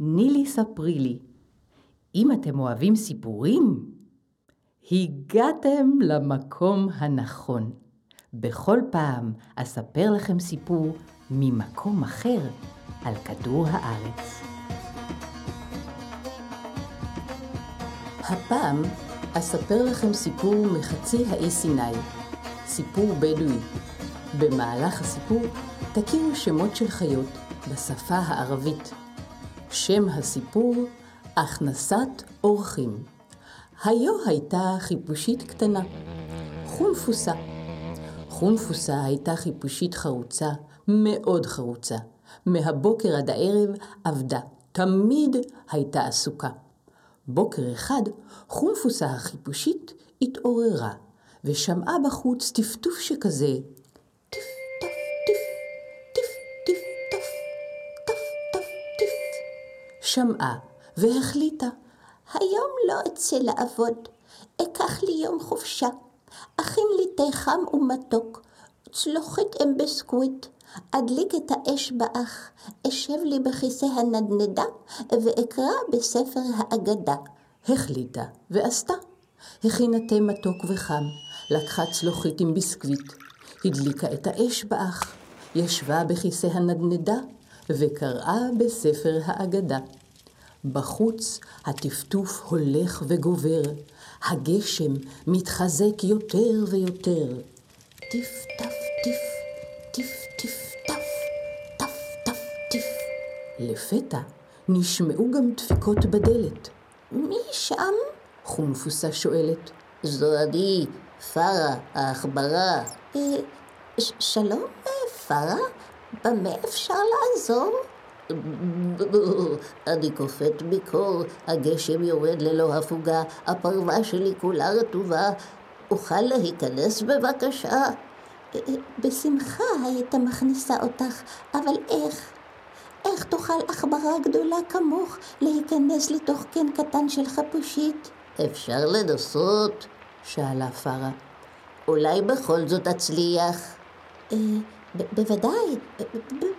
נילי ספרי לי. אם אתם אוהבים סיפורים, הגעתם למקום הנכון. בכל פעם אספר לכם סיפור ממקום אחר על כדור הארץ. הפעם אספר לכם סיפור מחצי האי סיני, סיפור בדואי. במהלך הסיפור תכירו שמות של חיות בשפה הערבית. שם הסיפור הכנסת אורחים. היו הייתה חיפושית קטנה, חונפוסה. חונפוסה הייתה חיפושית חרוצה, מאוד חרוצה. מהבוקר עד הערב עבדה, תמיד הייתה עסוקה. בוקר אחד חונפוסה החיפושית התעוררה, ושמעה בחוץ טפטוף שכזה, שמעה והחליטה, היום לא אצא לעבוד, אקח לי יום חופשה, אכין לי תה חם ומתוק, צלוחית עם בסקוויט, אדליק את האש באח, אשב לי בכיסא הנדנדה, ואקרא בספר האגדה. החליטה ועשתה. הכינה תה מתוק וחם, לקחה צלוחית עם ביסקוויט, הדליקה את האש באח, ישבה בכיסא הנדנדה, וקראה בספר האגדה. בחוץ הטפטוף הולך וגובר, הגשם מתחזק יותר ויותר. טיף טף טיף, טיף טיף טף, טף טף טיף. לפתע נשמעו גם דפיקות בדלת. מי שם? חונפוסה שואלת. זו אני, פרה, העכברה. אה, שלום, אה, פרה? במה אפשר לעזור? אני קופאת מקור, הגשם יורד ללא הפוגה, הפרווה שלי כולה רטובה. אוכל להיכנס בבקשה? בשמחה היית מכניסה אותך, אבל איך? איך תוכל עכברה גדולה כמוך להיכנס לתוך קן קטן של חפושית? אפשר לנסות? שאלה פרה. אולי בכל זאת אצליח. אה, בוודאי,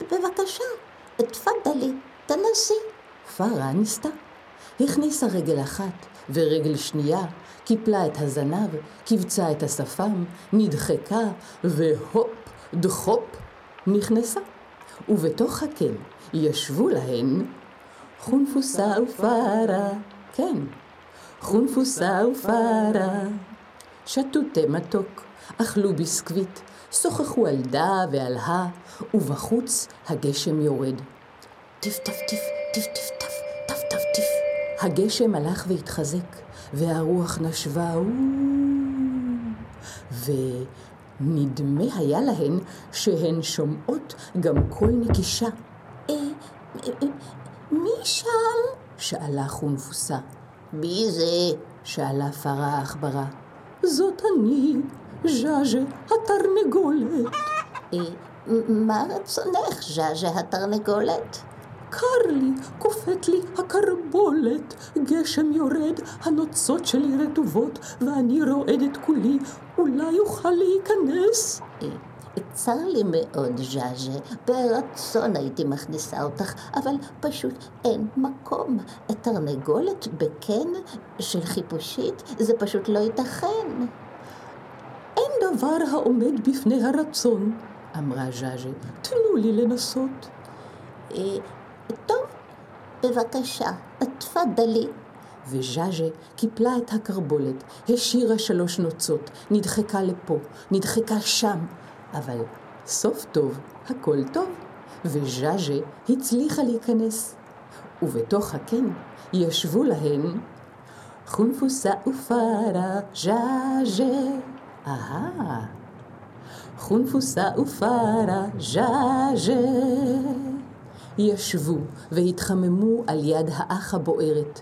בבקשה, תפדלי, תנסי. פרה ניסתה. הכניסה רגל אחת ורגל שנייה, קיפלה את הזנב, קיבצה את השפם, נדחקה, והופ, דחופ, נכנסה. ובתוך הקן ישבו להן חונפוסה ופרה, כן, חונפוסה ופרה. שתו תה מתוק, אכלו ביסקוויט, שוחחו על דה ועל הא, ובחוץ הגשם יורד. טיף טף טיף, טיף טיף טף, טף טף טיף. הגשם הלך והתחזק, והרוח נשבה, ונדמה היה להן שהן שומעות גם קול נקישה. אה, אה, מי שם? שאלה חונפוסה. מי זה? שאלה פרה העכברה. זאת אני, ז'אז'ה התרנגולת. אה, מה רצונך, ז'אז'ה התרנגולת? קר לי, קופאת לי הקרבולת, גשם יורד, הנוצות שלי רטובות, ואני רועדת כולי, אולי אוכל להיכנס? אה, צר לי מאוד, ז'אז'ה, ברצון הייתי מכניסה אותך, אבל פשוט אין מקום. תרנגולת בקן של חיפושית, זה פשוט לא ייתכן. דבר העומד בפני הרצון, אמרה ז'אז'ה, תנו לי לנסות. אה, טוב, בבקשה, תפדלי. וז'אז'ה קיפלה את הקרבולת, השאירה שלוש נוצות, נדחקה לפה, נדחקה שם, אבל סוף טוב, הכל טוב, וז'אז'ה הצליחה להיכנס. ובתוך הקן ישבו להן חונפוסה ופרה, ז'אז'ה, אהה. חונפוסה ופרה, ז'אז'ה. ישבו והתחממו על יד האח הבוערת.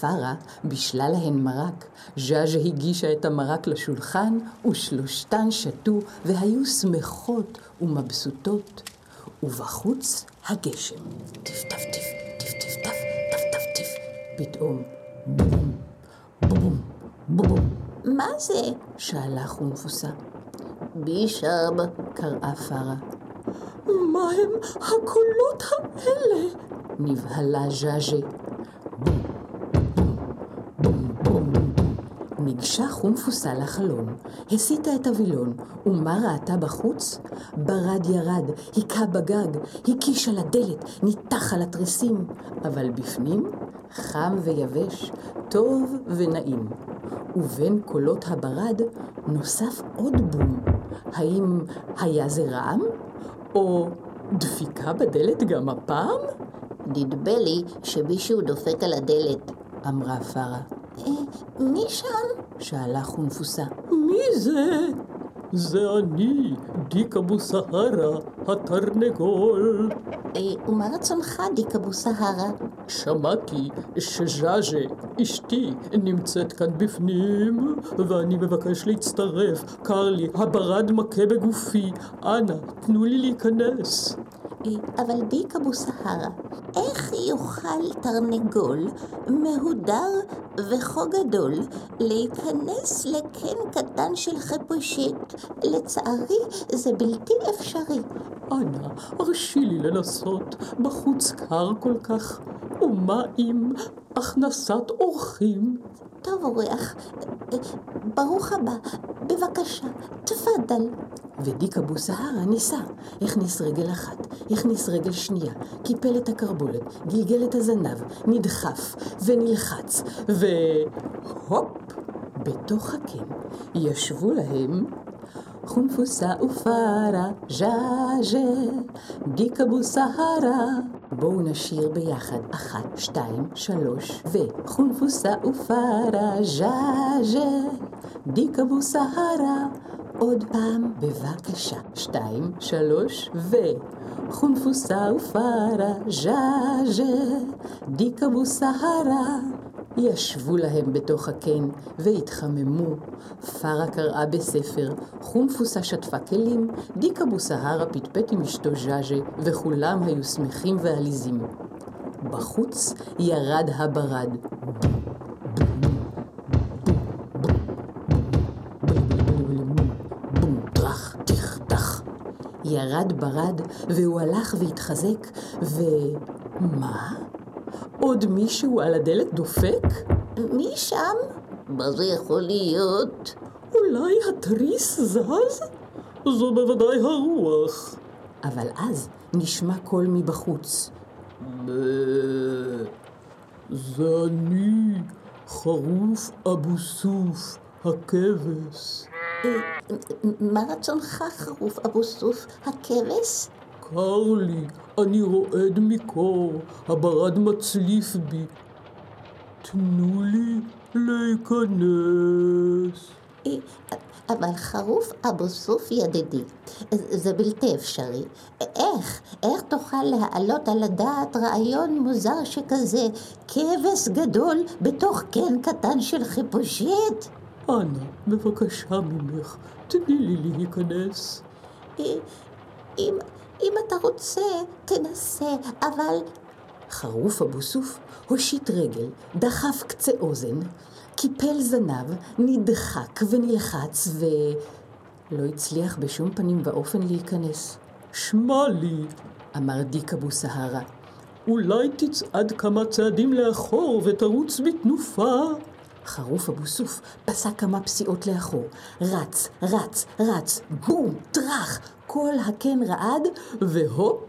פרה בישלה להן מרק, ז'אז'ה הגישה את המרק לשולחן, ושלושתן שתו והיו שמחות ומבסוטות. ובחוץ הגשם. טיף טף טיף, טיף טיף טף, טף טף טיף. פתאום בום, בום, בום. מה זה? שאלה חונפוסה. בישם, קראה פרה. מה הם הקולות האלה? נבהלה ז'אז'ה. ניגשה חומפוסה לחלון, הסיטה את הווילון, ומה ראתה בחוץ? ברד ירד, היכה בגג, הקיש על הדלת, ניתח על התריסים, אבל בפנים חם ויבש, טוב ונעים. ובין קולות הברד נוסף עוד בום. האם היה זה רעם? או דפיקה בדלת גם הפעם? נדמה לי שמישהו דופק על הדלת. אמרה פרה. אה, מי שם? שאלה חונפוסה. מי זה? זה אני, דיקה בוסהרה, התרנגול. אה, ומה רצונך, דיקה סהרה? שמעתי שז'אז'ה, אשתי, נמצאת כאן בפנים, ואני מבקש להצטרף. קר לי, הברד מכה בגופי. אנא, תנו לי להיכנס. אה, אבל דיקה סהרה, איך יוכל תרנגול מהודר וכה גדול להיכנס לקן קטן של חיפושית? לצערי זה בלתי אפשרי. אנא, הרשי לי לנסות, בחוץ קר כל כך. ומה עם הכנסת אורחים? טוב, אורח, ברוך הבא, בבקשה, תפאדל. ודיקה בוסהרה ניסה. הכניס רגל אחת, הכניס רגל שנייה, קיפל את הקרבולת, גלגל את הזנב, נדחף ונלחץ, והופ! בתוך הקן ישבו להם חונפוסה ופרה, ז'אז'ה, דיקה בוסהרה. בואו נשיר ביחד, אחת, שתיים, שלוש, וחונפוסה ופרה, ז'אז'ה, דיקה בוסהרה. עוד פעם, בבקשה. שתיים, שלוש, ו... חונפוסה ופרה, ז'אז'ה, דיקה בוסהרה. ישבו להם בתוך הקן והתחממו. פרה קראה בספר, חונפוסה שטפה כלים, דיקה בוסהרה פטפט עם אשתו ז'אז'ה, וכולם היו שמחים ועליזים. בחוץ ירד הברד. ירד ברד, והוא הלך והתחזק, ו... מה? עוד מישהו על הדלת דופק? מי שם? מה זה יכול להיות? אולי התריס זז? זו בוודאי הרוח. אבל אז נשמע קול מבחוץ. זה אני, חרוף אבו סוף, הכבש. אה, מה רצונך, חרוף אבו סוף, הכבש? קר לי, אני רועד מקור, הברד מצליף בי. תנו לי להיכנס. אה, אבל חרוף אבו סוף ידידי, זה בלתי אפשרי. איך, איך תוכל להעלות על הדעת רעיון מוזר שכזה, כבש גדול בתוך קן קטן של חיפושית? אנא, בבקשה ממך, תני לי להיכנס. אם, אם אתה רוצה, תנסה, אבל... חרוף אבו סוף הושיט רגל, דחף קצה אוזן, קיפל זנב, נדחק ונלחץ ו... לא הצליח בשום פנים ואופן להיכנס. שמע לי, אמר דיקה בוסהרה. אולי תצעד כמה צעדים לאחור ותרוץ בתנופה? חרוף אבו סוף פסע כמה פסיעות לאחור, רץ, רץ, רץ, בום, טראח, כל הקן רעד, והופ,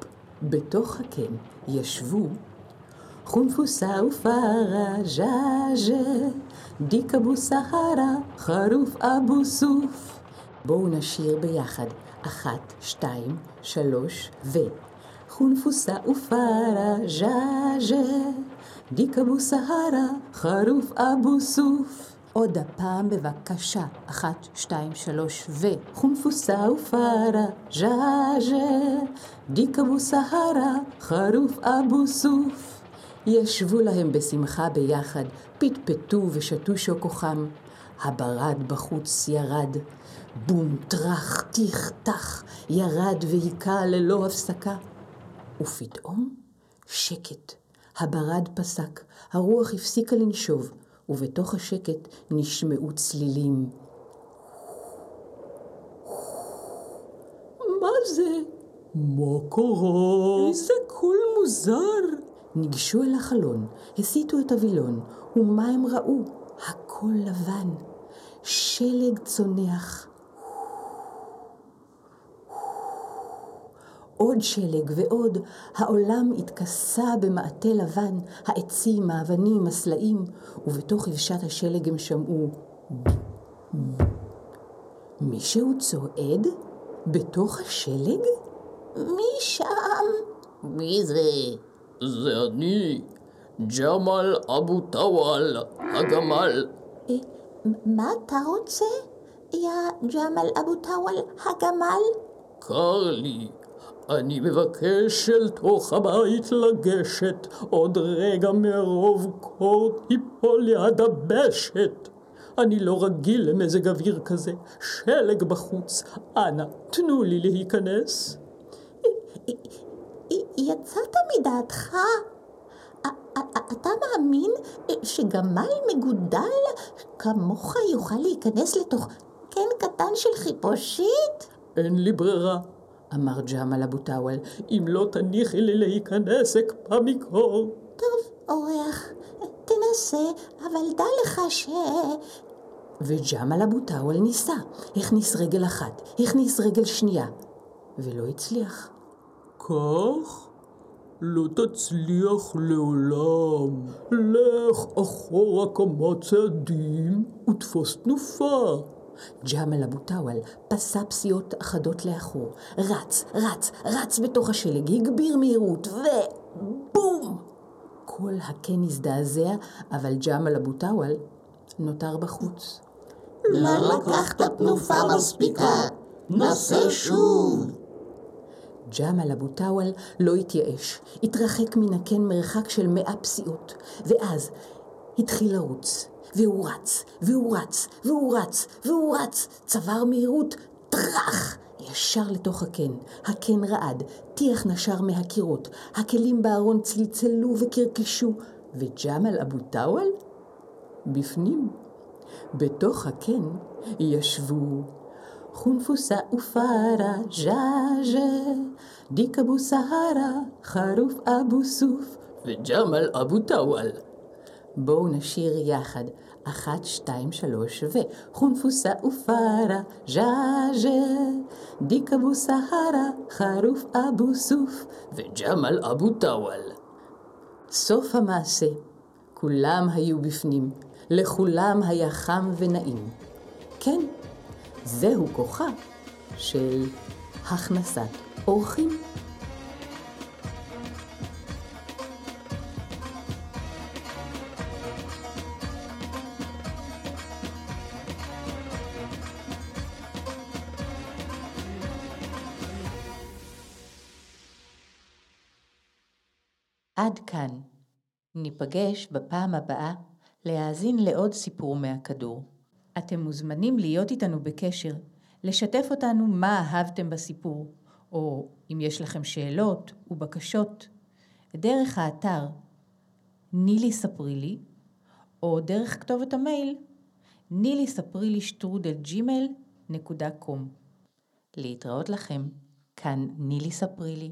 בתוך הקן ישבו. חונפוסה ופרה, ז'אז'ה, דיקה בוסהרה, חרוף אבו סוף. בואו נשיר ביחד, אחת, שתיים, שלוש, ו... חונפוסה ופרה, ז'אז'ה, דיקה בוסהרה, חרוף אבו סוף. עוד הפעם בבקשה. אחת, שתיים, שלוש, ו... חומפוסה ופרה, ז'אז'ה, דיקה בוסהרה, חרוף אבו סוף. ישבו להם בשמחה ביחד, פטפטו ושתו שוקו חם. הברד בחוץ ירד. בום, טראח, טיח, טח, ירד והיכה ללא הפסקה. ופתאום שקט. הברד פסק, הרוח הפסיקה לנשוב, ובתוך השקט נשמעו צלילים. מה זה? מה קרה? איזה קול מוזר. ניגשו אל החלון, הסיטו את הווילון, ומה הם ראו? הכל לבן. שלג צונח. עוד שלג ועוד, העולם התכסה במעטה לבן, העצים, האבנים, הסלעים, ובתוך יבשת השלג הם שמעו מישהו צועד? בתוך השלג? מי שם? מי זה? זה אני, ג'מאל אבו טוואל, הגמל. אה, מה אתה רוצה? יא ג'מאל אבו טוואל הגמל? קר לי. אני מבקש אל תוך הבית לגשת, עוד רגע מרוב קור תיפול ליד הבשת. אני לא רגיל למזג אוויר כזה, שלג בחוץ. אנא, תנו לי להיכנס. יצאת מדעתך? אתה מאמין שגמל מגודל כמוך יוכל להיכנס לתוך קן קטן של חיפושית? אין לי ברירה, אמר ג'מאל אבו טאוול, אם לא תניחי לי להיכנס אקפא מקור. טוב, אורח, תנסה, אבל דע לך ש... וג'מאל אבו טאוול ניסה, הכניס רגל אחת, הכניס רגל שנייה, ולא הצליח. כך? לא תצליח לעולם. לך אחורה כמה צעדים ותפוס תנופה. ג'מאל אבו טאוול פסע פסיעות אחדות לאחור, רץ, רץ, רץ בתוך השלג, הגביר מהירות, ובום! כל הקן הזדעזע, אבל ג'מאל אבו טאוול נותר בחוץ. לא לקחת תנופה מספיקה, נסה שוב. ג'מאל אבו טאוול לא התייאש, התרחק מן הקן מרחק של מאה פסיעות, ואז התחיל לרוץ. והוא רץ, והוא רץ, והוא רץ, והוא רץ, צבר מהירות, טראח! ישר לתוך הקן. הקן רעד, טיח נשר מהקירות, הכלים בארון צלצלו וקרקשו, וג'מאל אבו טאוול? בפנים. בתוך הקן ישבו חונפוסה ופרה, ז'אז'ה, דיק אבו סהרה, חרוף אבו סוף, וג'מאל אבו טאוול. בואו נשיר יחד, אחת, שתיים, שלוש, ו... חונפוסה ופרה, ז'אז'ה, דיק אבו סהרה, חרוף אבו סוף, וג'מאל אבו טאוול. סוף המעשה, כולם היו בפנים, לכולם היה חם ונעים. כן, זהו כוחה של הכנסת אורחים. עד כאן. ניפגש בפעם הבאה להאזין לעוד סיפור מהכדור. אתם מוזמנים להיות איתנו בקשר, לשתף אותנו מה אהבתם בסיפור, או אם יש לכם שאלות ובקשות, דרך האתר נילי ספרי לי, או דרך כתובת המייל נילי ספרי לי שטרודל ג'ימל נקודה קום. להתראות לכם, כאן נילי ספרי לי.